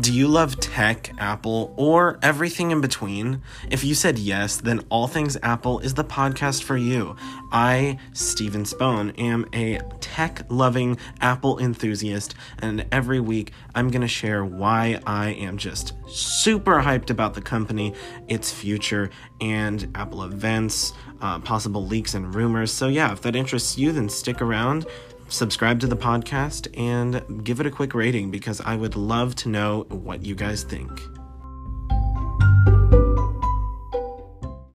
Do you love tech, Apple, or everything in between? If you said yes, then All Things Apple is the podcast for you. I, Steven Spone, am a tech loving Apple enthusiast, and every week I'm going to share why I am just super hyped about the company, its future, and Apple events, uh, possible leaks and rumors. So, yeah, if that interests you, then stick around subscribe to the podcast and give it a quick rating because I would love to know what you guys think.